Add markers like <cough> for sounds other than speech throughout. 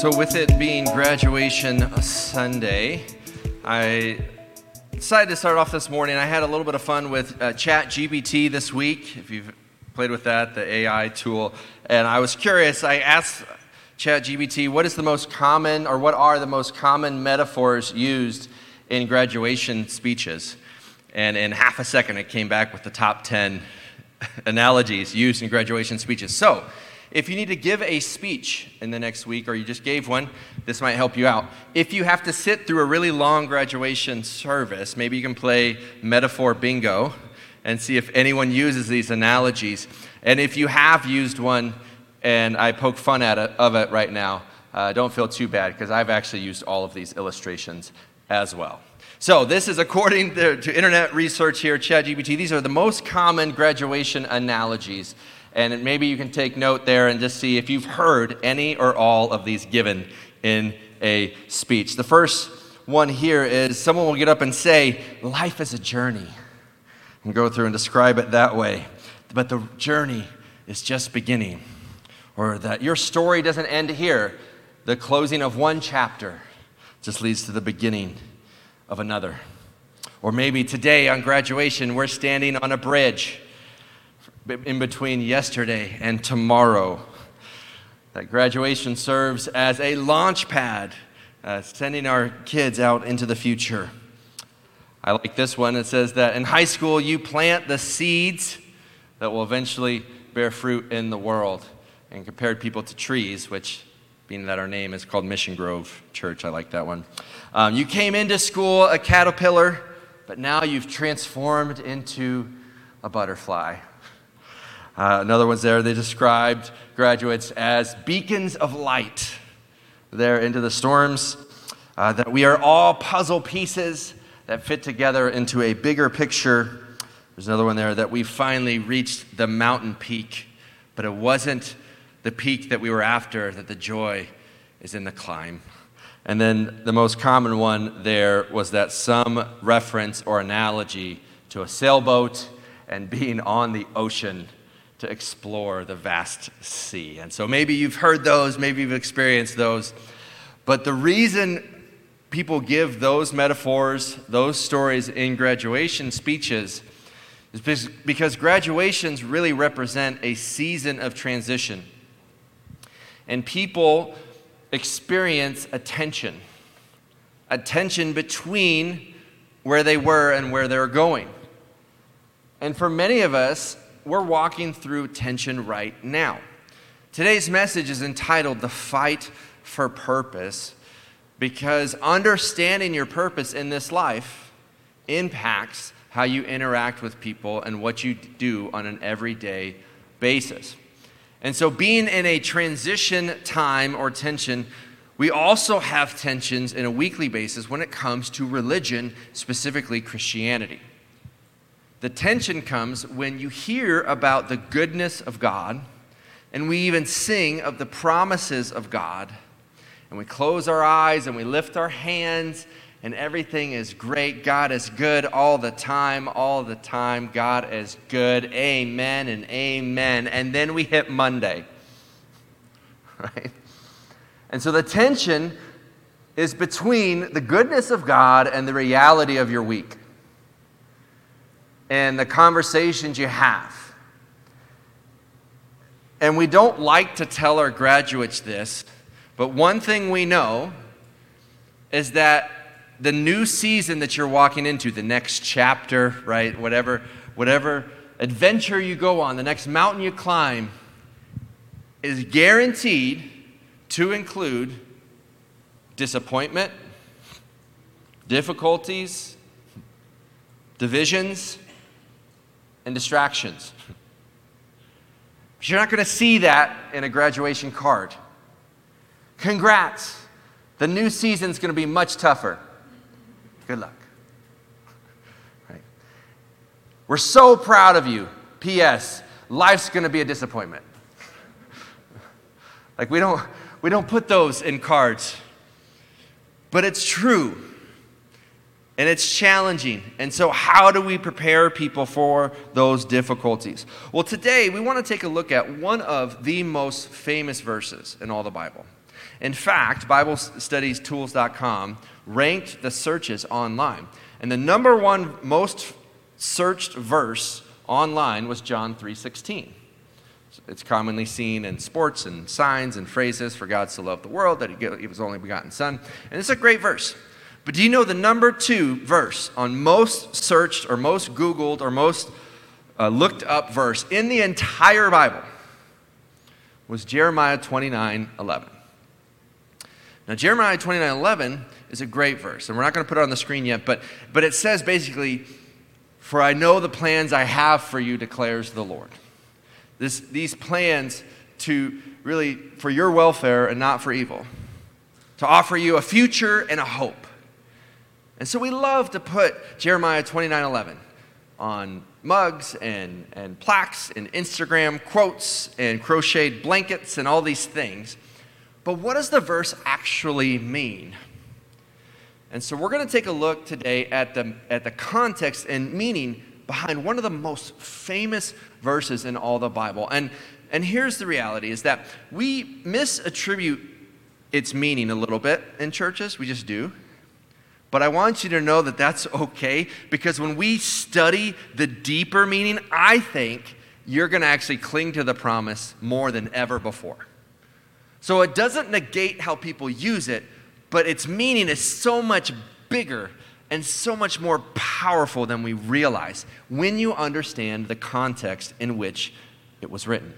So, with it being graduation Sunday, I decided to start off this morning. I had a little bit of fun with uh, Chat GPT this week. If you've played with that, the AI tool, and I was curious. I asked Chat GPT what is the most common, or what are the most common metaphors used in graduation speeches, and in half a second, it came back with the top ten <laughs> analogies used in graduation speeches. So. If you need to give a speech in the next week or you just gave one, this might help you out. If you have to sit through a really long graduation service, maybe you can play metaphor bingo and see if anyone uses these analogies. And if you have used one and I poke fun at it, of it right now, uh, don't feel too bad because I've actually used all of these illustrations as well. So, this is according to, to internet research here, ChatGPT. These are the most common graduation analogies and maybe you can take note there and just see if you've heard any or all of these given in a speech. The first one here is someone will get up and say, Life is a journey, and go through and describe it that way. But the journey is just beginning. Or that your story doesn't end here. The closing of one chapter just leads to the beginning of another. Or maybe today on graduation, we're standing on a bridge in between yesterday and tomorrow. That graduation serves as a launch pad, uh, sending our kids out into the future. I like this one. It says that in high school, you plant the seeds that will eventually bear fruit in the world. And compared people to trees, which, being that our name is called Mission Grove Church, I like that one. Um, you came into school a caterpillar, but now you've transformed into a butterfly. Uh, another one's there, they described graduates as beacons of light there into the storms, uh, that we are all puzzle pieces that fit together into a bigger picture. There's another one there that we finally reached the mountain peak, but it wasn't the peak that we were after, that the joy is in the climb. And then the most common one there was that some reference or analogy to a sailboat and being on the ocean to explore the vast sea. And so maybe you've heard those, maybe you've experienced those. But the reason people give those metaphors, those stories in graduation speeches, is because graduations really represent a season of transition. And people experience a tension, a tension between where they were and where they're going. And for many of us, we're walking through tension right now. Today's message is entitled The Fight for Purpose because understanding your purpose in this life impacts how you interact with people and what you do on an everyday basis. And so, being in a transition time or tension, we also have tensions in a weekly basis when it comes to religion, specifically Christianity. The tension comes when you hear about the goodness of God, and we even sing of the promises of God, and we close our eyes and we lift our hands, and everything is great. God is good all the time, all the time. God is good. Amen and amen. And then we hit Monday, <laughs> right? And so the tension is between the goodness of God and the reality of your week and the conversations you have. And we don't like to tell our graduates this, but one thing we know is that the new season that you're walking into, the next chapter, right, whatever, whatever adventure you go on, the next mountain you climb, is guaranteed to include disappointment, difficulties, divisions, and distractions. You're not going to see that in a graduation card. Congrats. The new season's going to be much tougher. Good luck. Right. We're so proud of you. P.S. Life's going to be a disappointment. like we don't we don't put those in cards. But it's true and it's challenging. And so, how do we prepare people for those difficulties? Well, today we want to take a look at one of the most famous verses in all the Bible. In fact, BibleStudiesTools.com ranked the searches online. And the number one most searched verse online was John 3:16. It's commonly seen in sports and signs and phrases for God to love the world that he gave his only begotten son. And it's a great verse. But do you know the number 2 verse on most searched or most googled or most uh, looked up verse in the entire Bible was Jeremiah 29:11. Now Jeremiah 29:11 is a great verse, and we're not going to put it on the screen yet, but but it says basically for I know the plans I have for you, declares the Lord. This, these plans to really for your welfare and not for evil, to offer you a future and a hope. And so we love to put Jeremiah 29 11 on mugs and, and plaques and Instagram quotes and crocheted blankets and all these things. But what does the verse actually mean? And so we're going to take a look today at the, at the context and meaning behind one of the most famous verses in all the Bible. And, and here's the reality is that we misattribute its meaning a little bit in churches. We just do. But I want you to know that that's okay because when we study the deeper meaning, I think you're going to actually cling to the promise more than ever before. So it doesn't negate how people use it, but its meaning is so much bigger and so much more powerful than we realize when you understand the context in which it was written.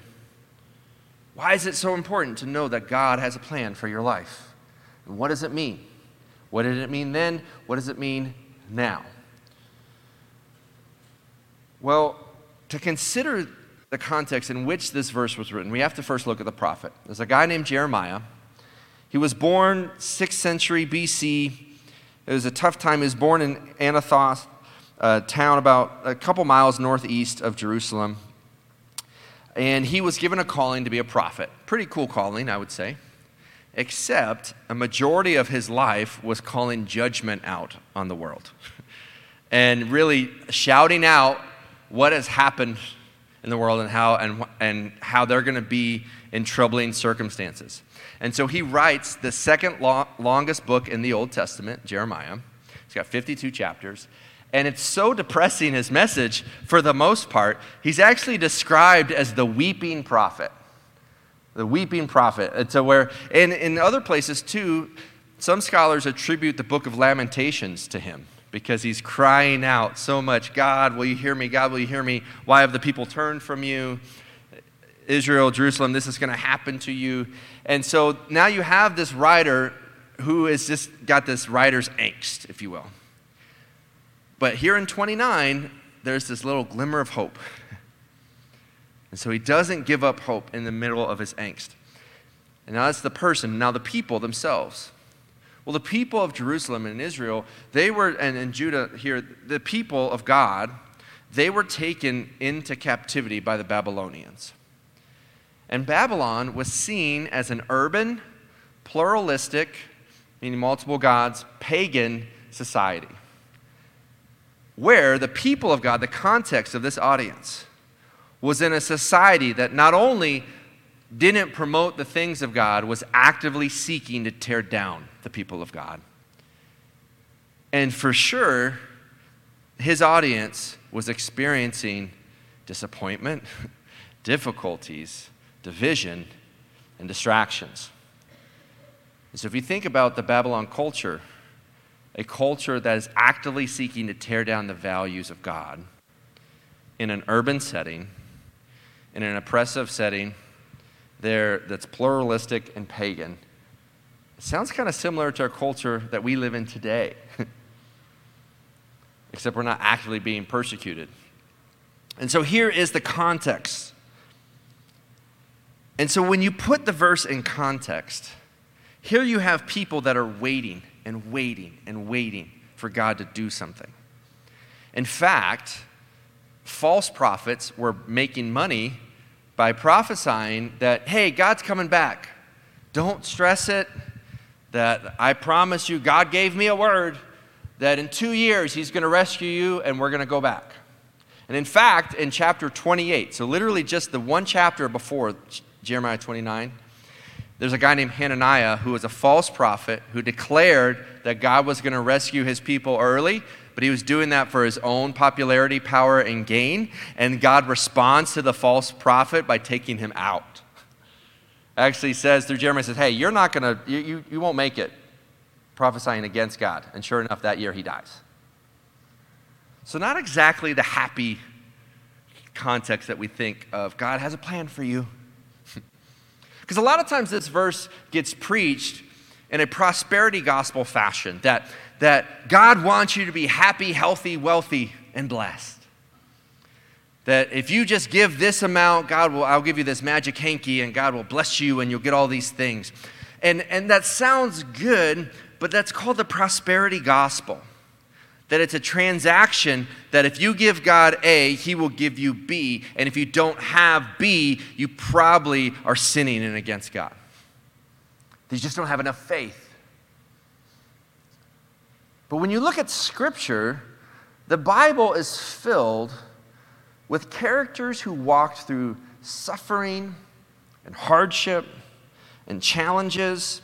Why is it so important to know that God has a plan for your life? And what does it mean? What did it mean then? What does it mean now? Well, to consider the context in which this verse was written, we have to first look at the prophet. There's a guy named Jeremiah he was born 6th century BC. It was a tough time. He was born in Anathoth, a town about a couple miles northeast of Jerusalem. And he was given a calling to be a prophet. Pretty cool calling, I would say. Except a majority of his life was calling judgment out on the world <laughs> and really shouting out what has happened in the world and how, and, and how they're going to be in troubling circumstances. And so he writes the second long, longest book in the Old Testament, Jeremiah. It's got 52 chapters. And it's so depressing, his message, for the most part. He's actually described as the weeping prophet. The weeping prophet. Uh, and so, where, and in other places too, some scholars attribute the book of Lamentations to him because he's crying out so much God, will you hear me? God, will you hear me? Why have the people turned from you? Israel, Jerusalem, this is going to happen to you. And so now you have this writer who has just got this writer's angst, if you will. But here in 29, there's this little glimmer of hope. And so he doesn't give up hope in the middle of his angst. And now that's the person, now the people themselves. Well, the people of Jerusalem and Israel, they were, and in Judah here, the people of God, they were taken into captivity by the Babylonians. And Babylon was seen as an urban, pluralistic, meaning multiple gods, pagan society. Where the people of God, the context of this audience, was in a society that not only didn't promote the things of God, was actively seeking to tear down the people of God. And for sure, his audience was experiencing disappointment, <laughs> difficulties, division, and distractions. And so, if you think about the Babylon culture, a culture that is actively seeking to tear down the values of God in an urban setting, in an oppressive setting, there that's pluralistic and pagan. It sounds kind of similar to our culture that we live in today, <laughs> except we're not actively being persecuted. And so here is the context and so when you put the verse in context, here you have people that are waiting and waiting and waiting for God to do something. In fact, false prophets were making money by prophesying that, hey, God's coming back. Don't stress it. That I promise you, God gave me a word that in two years He's going to rescue you and we're going to go back. And in fact, in chapter 28, so literally just the one chapter before Jeremiah 29. there's a guy named Hananiah who was a false prophet who declared that God was going to rescue his people early, but he was doing that for his own popularity, power, and gain. And God responds to the false prophet by taking him out. Actually says through Jeremiah says, Hey, you're not going to, you, you, you won't make it prophesying against God. And sure enough, that year he dies. So, not exactly the happy context that we think of God has a plan for you. <laughs> Because a lot of times this verse gets preached in a prosperity gospel fashion that, that God wants you to be happy, healthy, wealthy, and blessed. That if you just give this amount, God will, I'll give you this magic hanky and God will bless you and you'll get all these things. And, and that sounds good, but that's called the prosperity gospel. That it's a transaction that if you give God A, He will give you B. And if you don't have B, you probably are sinning and against God. You just don't have enough faith. But when you look at Scripture, the Bible is filled with characters who walked through suffering and hardship and challenges.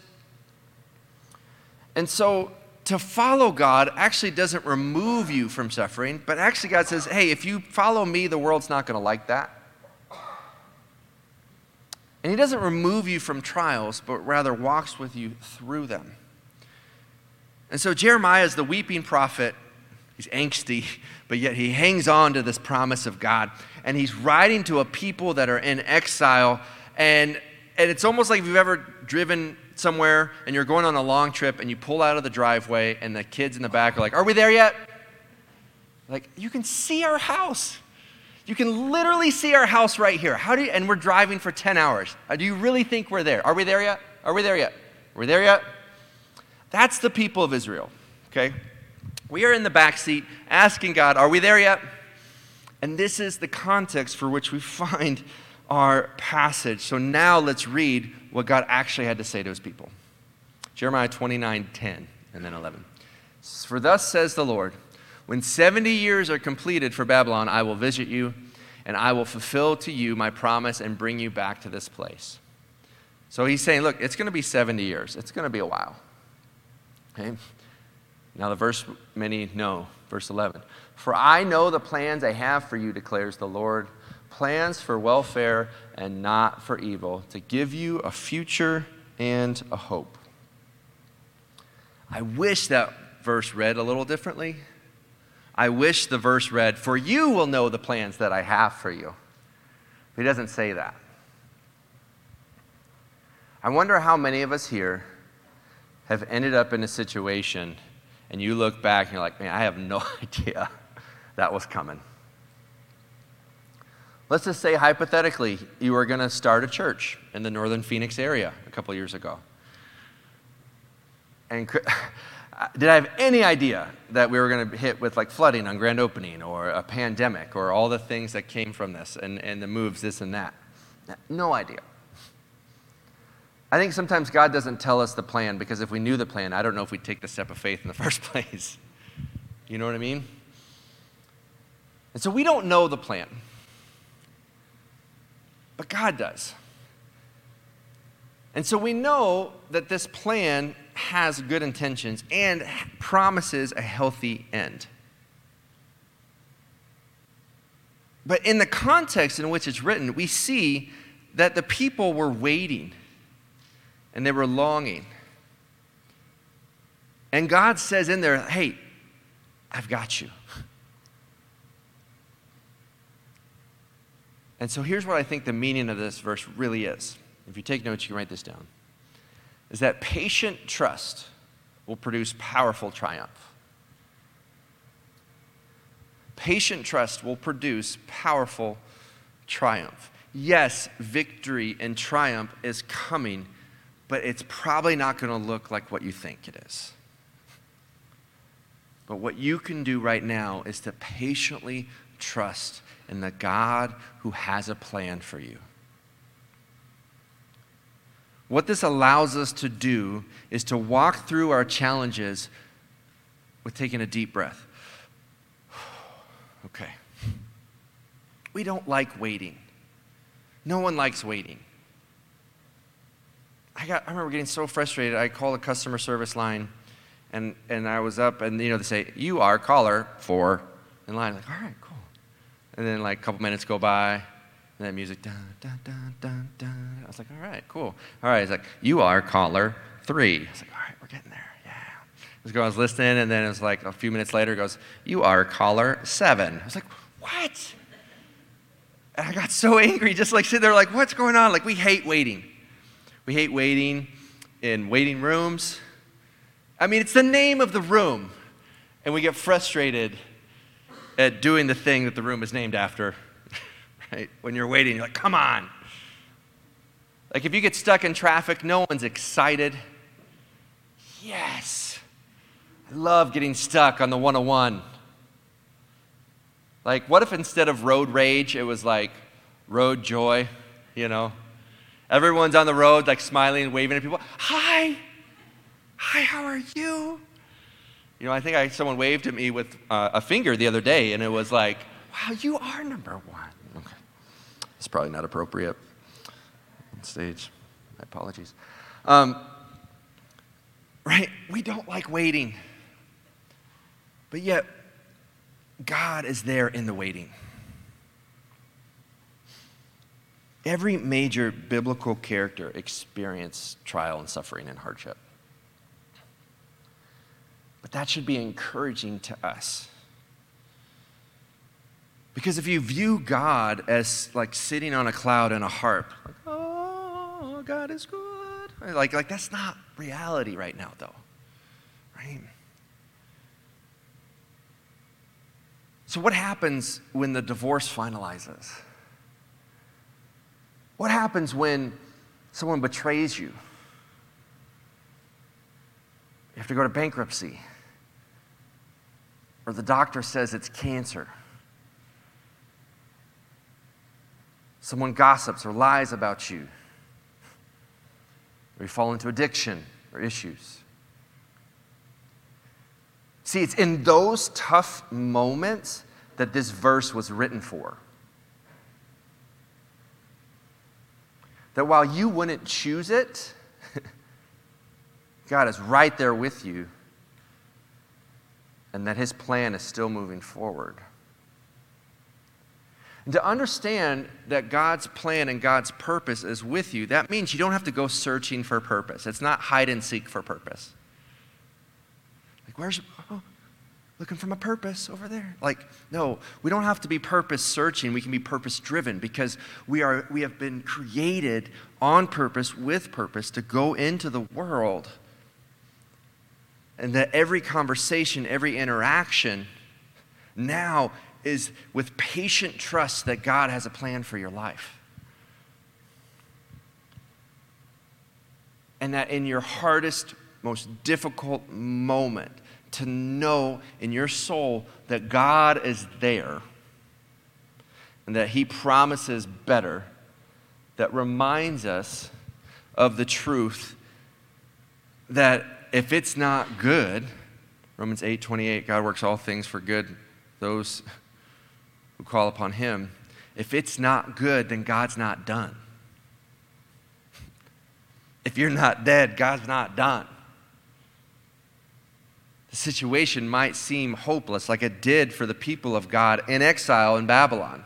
And so to follow God actually doesn't remove you from suffering, but actually God says, hey, if you follow me, the world's not going to like that. And He doesn't remove you from trials, but rather walks with you through them. And so Jeremiah is the weeping prophet. He's angsty, but yet he hangs on to this promise of God. And he's writing to a people that are in exile. And, and it's almost like if you've ever driven somewhere and you're going on a long trip and you pull out of the driveway and the kids in the back are like, Are we there yet? Like, you can see our house. You can literally see our house right here. How do you, and we're driving for 10 hours. Uh, do you really think we're there? Are we there yet? Are we there yet? Are we there yet? That's the people of Israel, okay? We are in the back seat asking God, Are we there yet? And this is the context for which we <laughs> find our passage. So now let's read what God actually had to say to his people. Jeremiah 29 10 and then 11. For thus says the Lord, when 70 years are completed for Babylon, I will visit you, and I will fulfill to you my promise and bring you back to this place. So he's saying, look, it's going to be 70 years. It's going to be a while. Okay? Now, the verse many know, verse 11. For I know the plans I have for you, declares the Lord plans for welfare and not for evil, to give you a future and a hope. I wish that verse read a little differently. I wish the verse read, For you will know the plans that I have for you. He doesn't say that. I wonder how many of us here have ended up in a situation and you look back and you're like, man, I have no <laughs> idea that was coming. Let's just say, hypothetically, you were going to start a church in the northern Phoenix area a couple years ago. And <laughs> did I have any idea that we were going to hit with like flooding on grand opening or a pandemic or all the things that came from this and, and the moves, this and that? No idea. I think sometimes God doesn't tell us the plan because if we knew the plan, I don't know if we'd take the step of faith in the <laughs> first place. You know what I mean? And so we don't know the plan, but God does. And so we know that this plan has good intentions and promises a healthy end. But in the context in which it's written, we see that the people were waiting and they were longing. And God says in there, hey, I've got you. And so here's what I think the meaning of this verse really is. If you take notes, you can write this down is that patient trust will produce powerful triumph. Patient trust will produce powerful triumph. Yes, victory and triumph is coming, but it's probably not going to look like what you think it is. But what you can do right now is to patiently trust in the God who has a plan for you. What this allows us to do is to walk through our challenges with taking a deep breath. <sighs> okay. We don't like waiting. No one likes waiting. I, got, I remember getting so frustrated. I called the customer service line, and, and I was up, and you know, they say, You are caller four in line. I'm like, all right, cool. And then like a couple minutes go by, and that music, dun, dun, dun, dun, dun. I was like, all right, cool. All right, it's like, you are caller three. I was like, all right, we're getting there. Yeah. Going, I was listening, and then it was like a few minutes later, goes, you are caller seven. I was like, what? And I got so angry, just like sitting there, like, what's going on? Like, we hate waiting. We hate waiting in waiting rooms. I mean, it's the name of the room. And we get frustrated at doing the thing that the room is named after, <laughs> right? When you're waiting, you're like, come on. Like if you get stuck in traffic, no one's excited. Yes. I love getting stuck on the 101. Like, what if instead of road rage, it was like road joy, you know? Everyone's on the road, like smiling and waving at people. Hi. Hi, how are you? You know, I think I, someone waved at me with uh, a finger the other day, and it was like, wow, you are number one. Okay. It's probably not appropriate on stage. My apologies. Um, right? We don't like waiting. But yet, God is there in the waiting. Every major biblical character experienced trial and suffering and hardship. But that should be encouraging to us. Because if you view God as like sitting on a cloud and a harp, like, oh, God is good. Like, like that's not reality right now, though. Right? So, what happens when the divorce finalizes? What happens when someone betrays you? You have to go to bankruptcy. Or the doctor says it's cancer. Someone gossips or lies about you. Or you fall into addiction or issues. See, it's in those tough moments that this verse was written for. That while you wouldn't choose it, <laughs> God is right there with you, and that His plan is still moving forward. And to understand that God's plan and God's purpose is with you, that means you don't have to go searching for purpose. It's not hide and seek for purpose. Like, where's, oh, looking for my purpose over there? Like, no, we don't have to be purpose searching. We can be purpose driven because we, are, we have been created on purpose, with purpose, to go into the world and that every conversation, every interaction now is with patient trust that God has a plan for your life. And that in your hardest, most difficult moment, to know in your soul that God is there and that He promises better, that reminds us of the truth that if it's not good, Romans 8 28, God works all things for good, those who call upon him. If it's not good, then God's not done. If you're not dead, God's not done. The situation might seem hopeless, like it did for the people of God in exile in Babylon,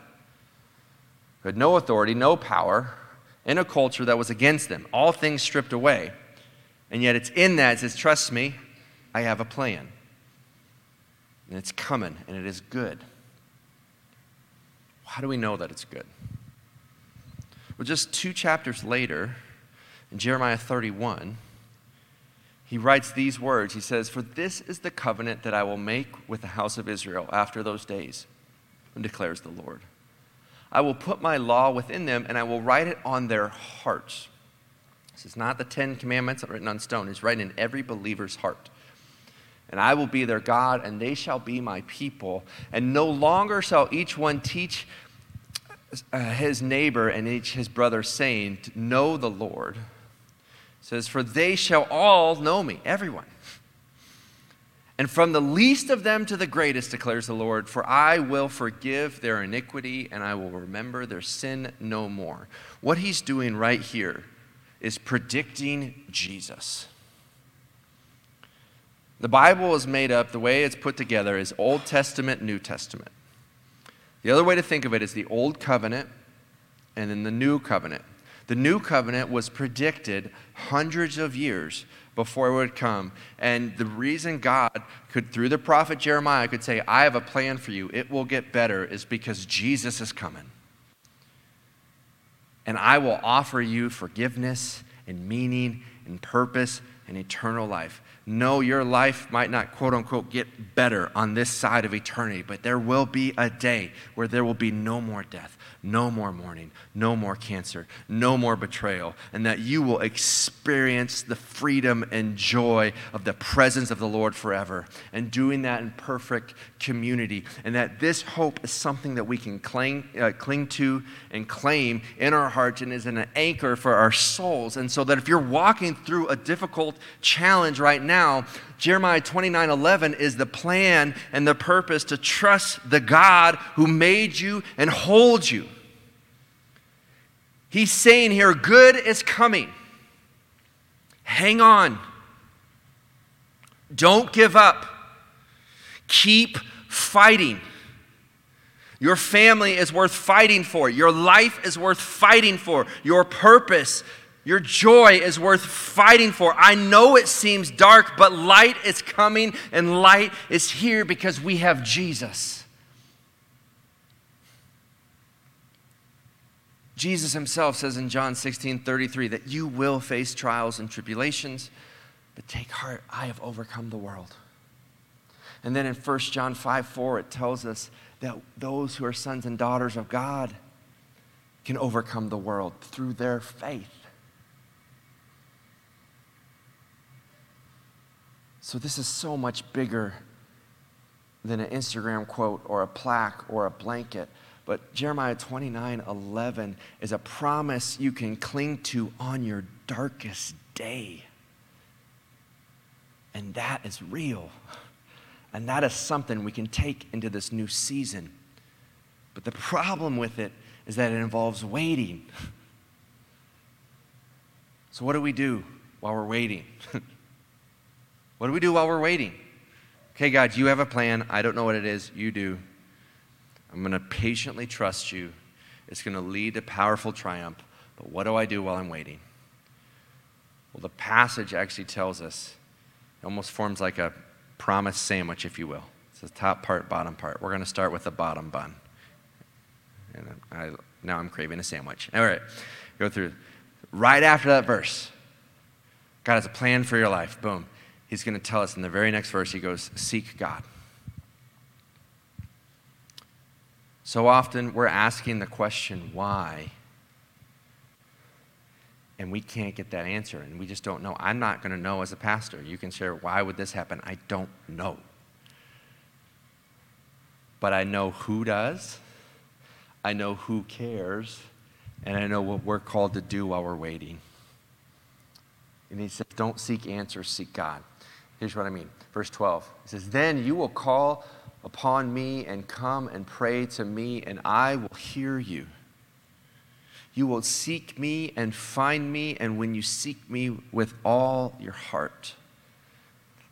who had no authority, no power, in a culture that was against them, all things stripped away. And yet it's in that, it says, Trust me, I have a plan. And it's coming, and it is good. How do we know that it's good? Well, just two chapters later, in Jeremiah 31, he writes these words. He says, For this is the covenant that I will make with the house of Israel after those days, and declares the Lord. I will put my law within them, and I will write it on their hearts. This is not the Ten Commandments written on stone, it's written in every believer's heart. And I will be their God, and they shall be my people. And no longer shall each one teach uh, his neighbor and each his brother, saying, Know the Lord. Says, For they shall all know me, everyone. And from the least of them to the greatest, declares the Lord, for I will forgive their iniquity and I will remember their sin no more. What he's doing right here is predicting Jesus. The Bible is made up, the way it's put together is Old Testament, New Testament. The other way to think of it is the Old Covenant and then the New Covenant. The New Covenant was predicted hundreds of years before it would come. And the reason God could, through the prophet Jeremiah, could say, I have a plan for you, it will get better, is because Jesus is coming. And I will offer you forgiveness and meaning and purpose and eternal life. No, your life might not, quote unquote, get better on this side of eternity, but there will be a day where there will be no more death, no more mourning, no more cancer, no more betrayal, and that you will experience the freedom and joy of the presence of the Lord forever, and doing that in perfect community. And that this hope is something that we can cling, uh, cling to and claim in our hearts and is an anchor for our souls. And so that if you're walking through a difficult challenge right now, Jeremiah 29 11 is the plan and the purpose to trust the God who made you and holds you. He's saying here, good is coming. Hang on. Don't give up. Keep fighting. Your family is worth fighting for. Your life is worth fighting for. Your purpose your joy is worth fighting for. I know it seems dark, but light is coming and light is here because we have Jesus. Jesus himself says in John 16 33 that you will face trials and tribulations, but take heart, I have overcome the world. And then in 1 John 5 4, it tells us that those who are sons and daughters of God can overcome the world through their faith. So, this is so much bigger than an Instagram quote or a plaque or a blanket. But Jeremiah 29 11 is a promise you can cling to on your darkest day. And that is real. And that is something we can take into this new season. But the problem with it is that it involves waiting. <laughs> So, what do we do while we're waiting? <laughs> What do we do while we're waiting? Okay, God, you have a plan. I don't know what it is. You do. I'm going to patiently trust you. It's going to lead to powerful triumph. But what do I do while I'm waiting? Well, the passage actually tells us, it almost forms like a promise sandwich, if you will. It's the top part, bottom part. We're going to start with the bottom bun. And I, now I'm craving a sandwich. All right, go through. Right after that verse, God has a plan for your life. Boom he's going to tell us in the very next verse, he goes, Seek God. So often we're asking the question, why? And we can't get that answer, and we just don't know. I'm not going to know as a pastor. You can share, why would this happen? I don't know. But I know who does, I know who cares, and I know what we're called to do while we're waiting. And he says, Don't seek answers, seek God. Here's what I mean. Verse 12. It says, Then you will call upon me and come and pray to me, and I will hear you. You will seek me and find me, and when you seek me with all your heart.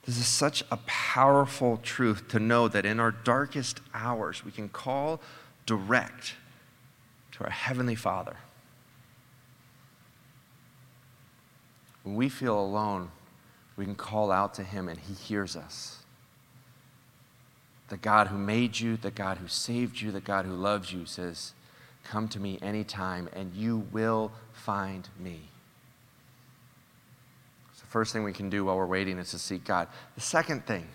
This is such a powerful truth to know that in our darkest hours, we can call direct to our Heavenly Father. When we feel alone, we can call out to him and he hears us. The God who made you, the God who saved you, the God who loves you says, Come to me anytime and you will find me. So, the first thing we can do while we're waiting is to seek God. The second thing,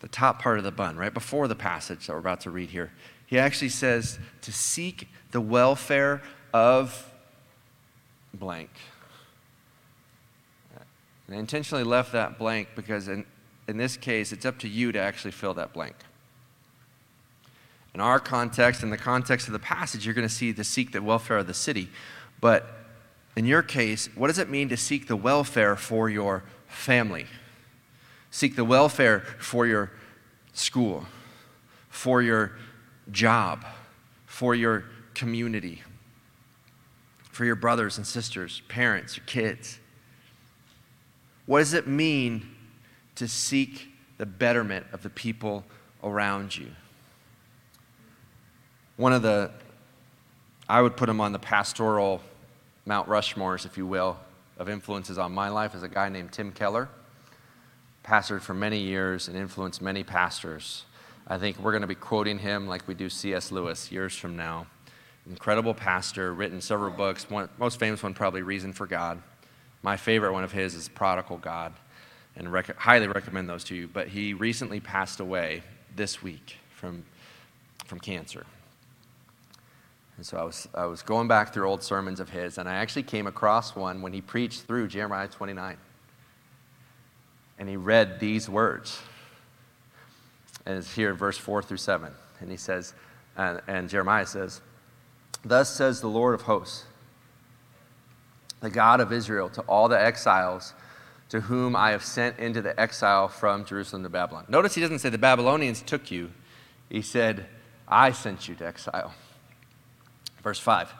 the top part of the bun, right before the passage that we're about to read here, he actually says to seek the welfare of blank. And I intentionally left that blank because in, in this case, it's up to you to actually fill that blank. In our context, in the context of the passage, you're going to see to seek the welfare of the city. But in your case, what does it mean to seek the welfare for your family? Seek the welfare for your school, for your job, for your community, for your brothers and sisters, parents, your kids? What does it mean to seek the betterment of the people around you? One of the, I would put him on the pastoral Mount Rushmores, if you will, of influences on my life is a guy named Tim Keller. Pastored for many years and influenced many pastors. I think we're going to be quoting him like we do C.S. Lewis years from now. Incredible pastor, written several books. One, most famous one, probably Reason for God. My favorite one of his is Prodigal God, and rec- highly recommend those to you. But he recently passed away this week from, from cancer. And so I was, I was going back through old sermons of his, and I actually came across one when he preached through Jeremiah 29. And he read these words. And it's here in verse 4 through 7. And he says, and, and Jeremiah says, Thus says the Lord of hosts the God of Israel, to all the exiles to whom I have sent into the exile from Jerusalem to Babylon. Notice he doesn't say the Babylonians took you, he said, I sent you to exile. Verse 5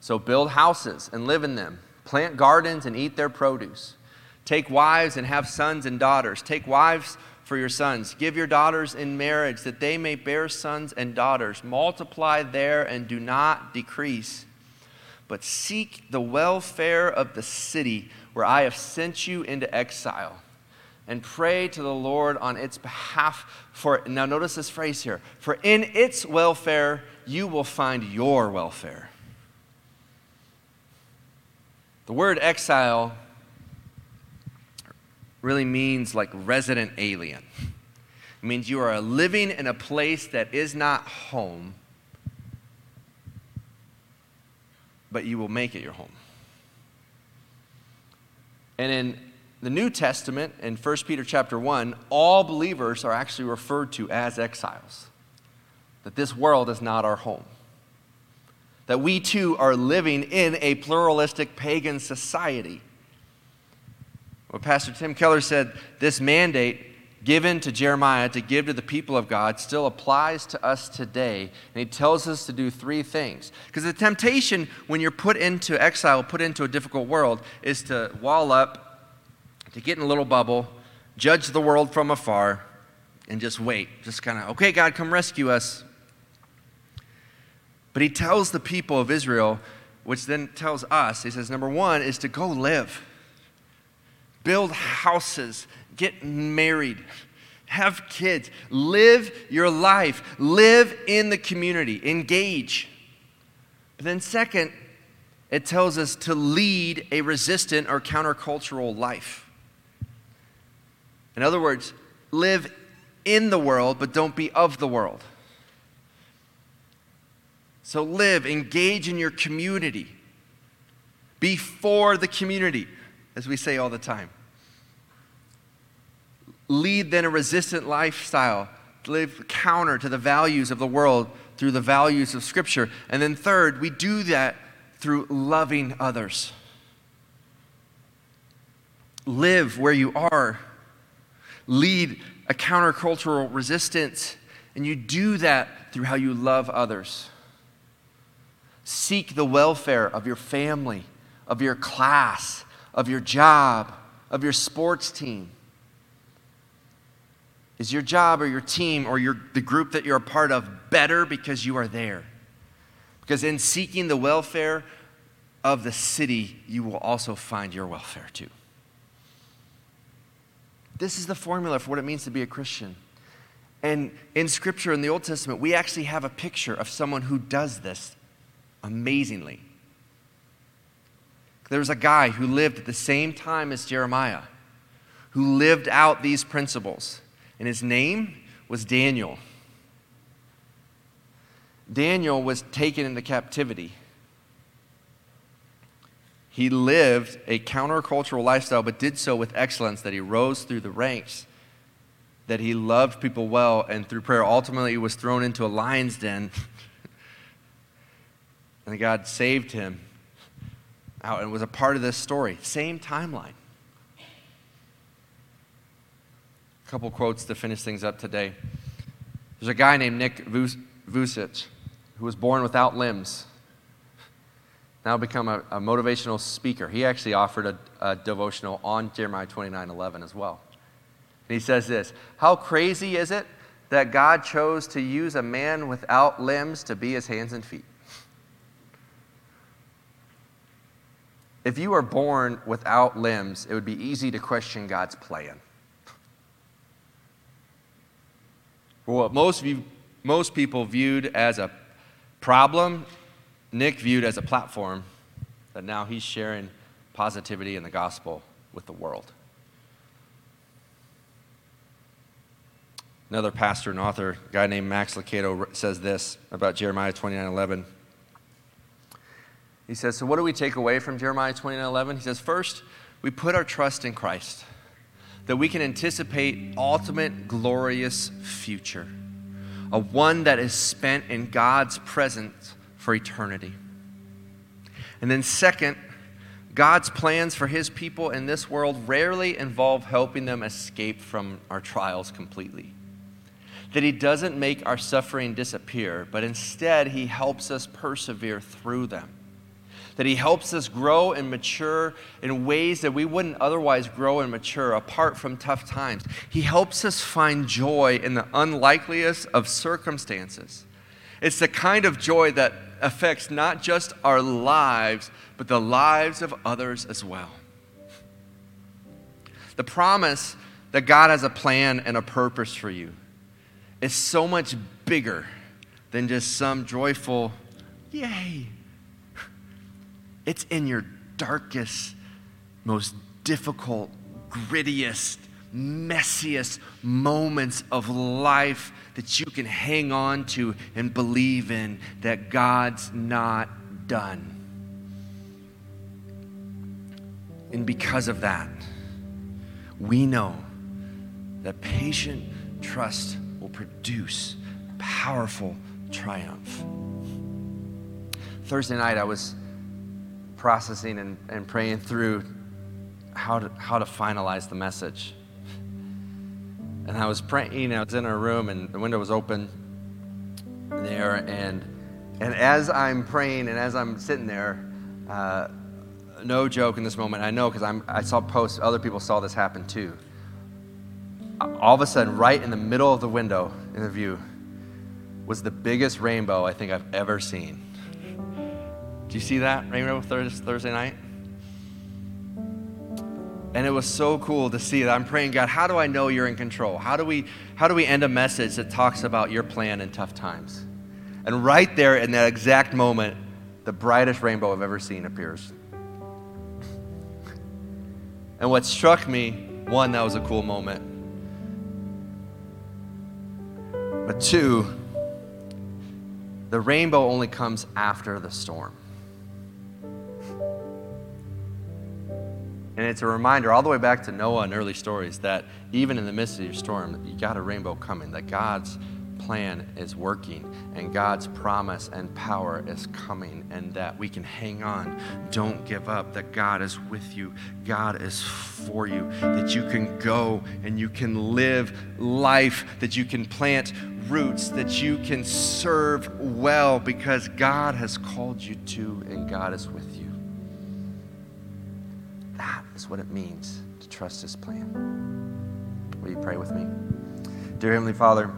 So build houses and live in them, plant gardens and eat their produce. Take wives and have sons and daughters. Take wives for your sons. Give your daughters in marriage that they may bear sons and daughters. Multiply there and do not decrease but seek the welfare of the city where I have sent you into exile. And pray to the Lord on its behalf. For now, notice this phrase here for in its welfare you will find your welfare. The word exile really means like resident alien. It means you are living in a place that is not home but you will make it your home. And in the New Testament, in 1 Peter chapter 1, all believers are actually referred to as exiles. That this world is not our home. That we too are living in a pluralistic pagan society. What Pastor Tim Keller said, this mandate given to Jeremiah to give to the people of God still applies to us today. And he tells us to do three things. Because the temptation when you're put into exile, put into a difficult world, is to wall up, to get in a little bubble, judge the world from afar, and just wait. Just kind of, okay, God, come rescue us. But he tells the people of Israel, which then tells us, he says, number one is to go live build houses, get married, have kids, live your life, live in the community, engage. But then, second, it tells us to lead a resistant or countercultural life. In other words, live in the world, but don't be of the world. So live, engage in your community, be for the community as we say all the time. Lead then a resistant lifestyle, live counter to the values of the world through the values of Scripture. And then, third, we do that through loving others. Live where you are, lead a countercultural resistance, and you do that through how you love others. Seek the welfare of your family, of your class, of your job, of your sports team? Is your job or your team or your, the group that you're a part of better because you are there? Because in seeking the welfare of the city, you will also find your welfare too. This is the formula for what it means to be a Christian. And in Scripture, in the Old Testament, we actually have a picture of someone who does this amazingly. There was a guy who lived at the same time as Jeremiah, who lived out these principles, and his name was Daniel. Daniel was taken into captivity. He lived a countercultural lifestyle, but did so with excellence, that he rose through the ranks, that he loved people well, and through prayer, ultimately, he was thrown into a lion's den. <laughs> and God saved him out and was a part of this story. Same timeline. A couple quotes to finish things up today. There's a guy named Nick Vujicic who was born without limbs. now become a, a motivational speaker. He actually offered a, a devotional on Jeremiah 29 11 as well. And he says this How crazy is it that God chose to use a man without limbs to be his hands and feet? If you were born without limbs, it would be easy to question God's plan. What most, most people viewed as a problem, Nick viewed as a platform that now he's sharing positivity in the gospel with the world. Another pastor and author, a guy named Max Lucado, says this about Jeremiah 29 11. He says, So, what do we take away from Jeremiah 29 11? He says, First, we put our trust in Christ, that we can anticipate ultimate glorious future, a one that is spent in God's presence for eternity. And then, second, God's plans for his people in this world rarely involve helping them escape from our trials completely. That he doesn't make our suffering disappear, but instead he helps us persevere through them. That he helps us grow and mature in ways that we wouldn't otherwise grow and mature apart from tough times. He helps us find joy in the unlikeliest of circumstances. It's the kind of joy that affects not just our lives, but the lives of others as well. The promise that God has a plan and a purpose for you is so much bigger than just some joyful, yay. It's in your darkest, most difficult, grittiest, messiest moments of life that you can hang on to and believe in that God's not done. And because of that, we know that patient trust will produce powerful triumph. Thursday night, I was processing and, and praying through how to, how to finalize the message. And I was praying, I was in a room and the window was open there. And, and as I'm praying and as I'm sitting there, uh, no joke in this moment, I know because I saw posts, other people saw this happen too. All of a sudden, right in the middle of the window in the view, was the biggest rainbow I think I've ever seen. Do you see that rainbow Thursday night? And it was so cool to see that. I'm praying, God, how do I know you're in control? How do we, how do we end a message that talks about your plan in tough times? And right there in that exact moment, the brightest rainbow I've ever seen appears. <laughs> And what struck me, one, that was a cool moment. But two, the rainbow only comes after the storm. And it's a reminder all the way back to Noah and early stories that even in the midst of your storm, you got a rainbow coming, that God's plan is working and God's promise and power is coming, and that we can hang on. Don't give up, that God is with you, God is for you, that you can go and you can live life, that you can plant roots, that you can serve well because God has called you to and God is with you. Is what it means to trust His plan. Will you pray with me? Dear Heavenly Father,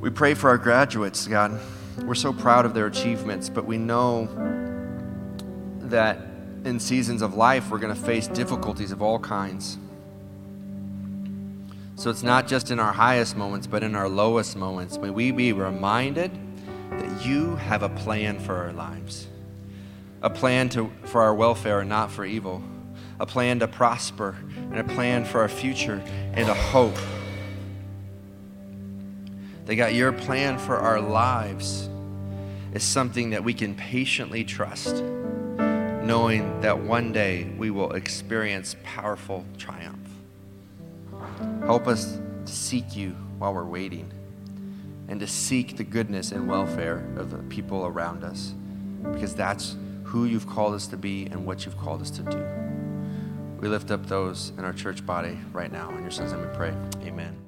we pray for our graduates, God. We're so proud of their achievements, but we know that in seasons of life we're going to face difficulties of all kinds. So it's not just in our highest moments, but in our lowest moments. May we be reminded that you have a plan for our lives a plan to, for our welfare and not for evil, a plan to prosper, and a plan for our future and a hope. They got your plan for our lives is something that we can patiently trust, knowing that one day we will experience powerful triumph. Help us to seek you while we're waiting and to seek the goodness and welfare of the people around us because that's who you've called us to be and what you've called us to do. We lift up those in our church body right now. In your son's name we pray. Amen.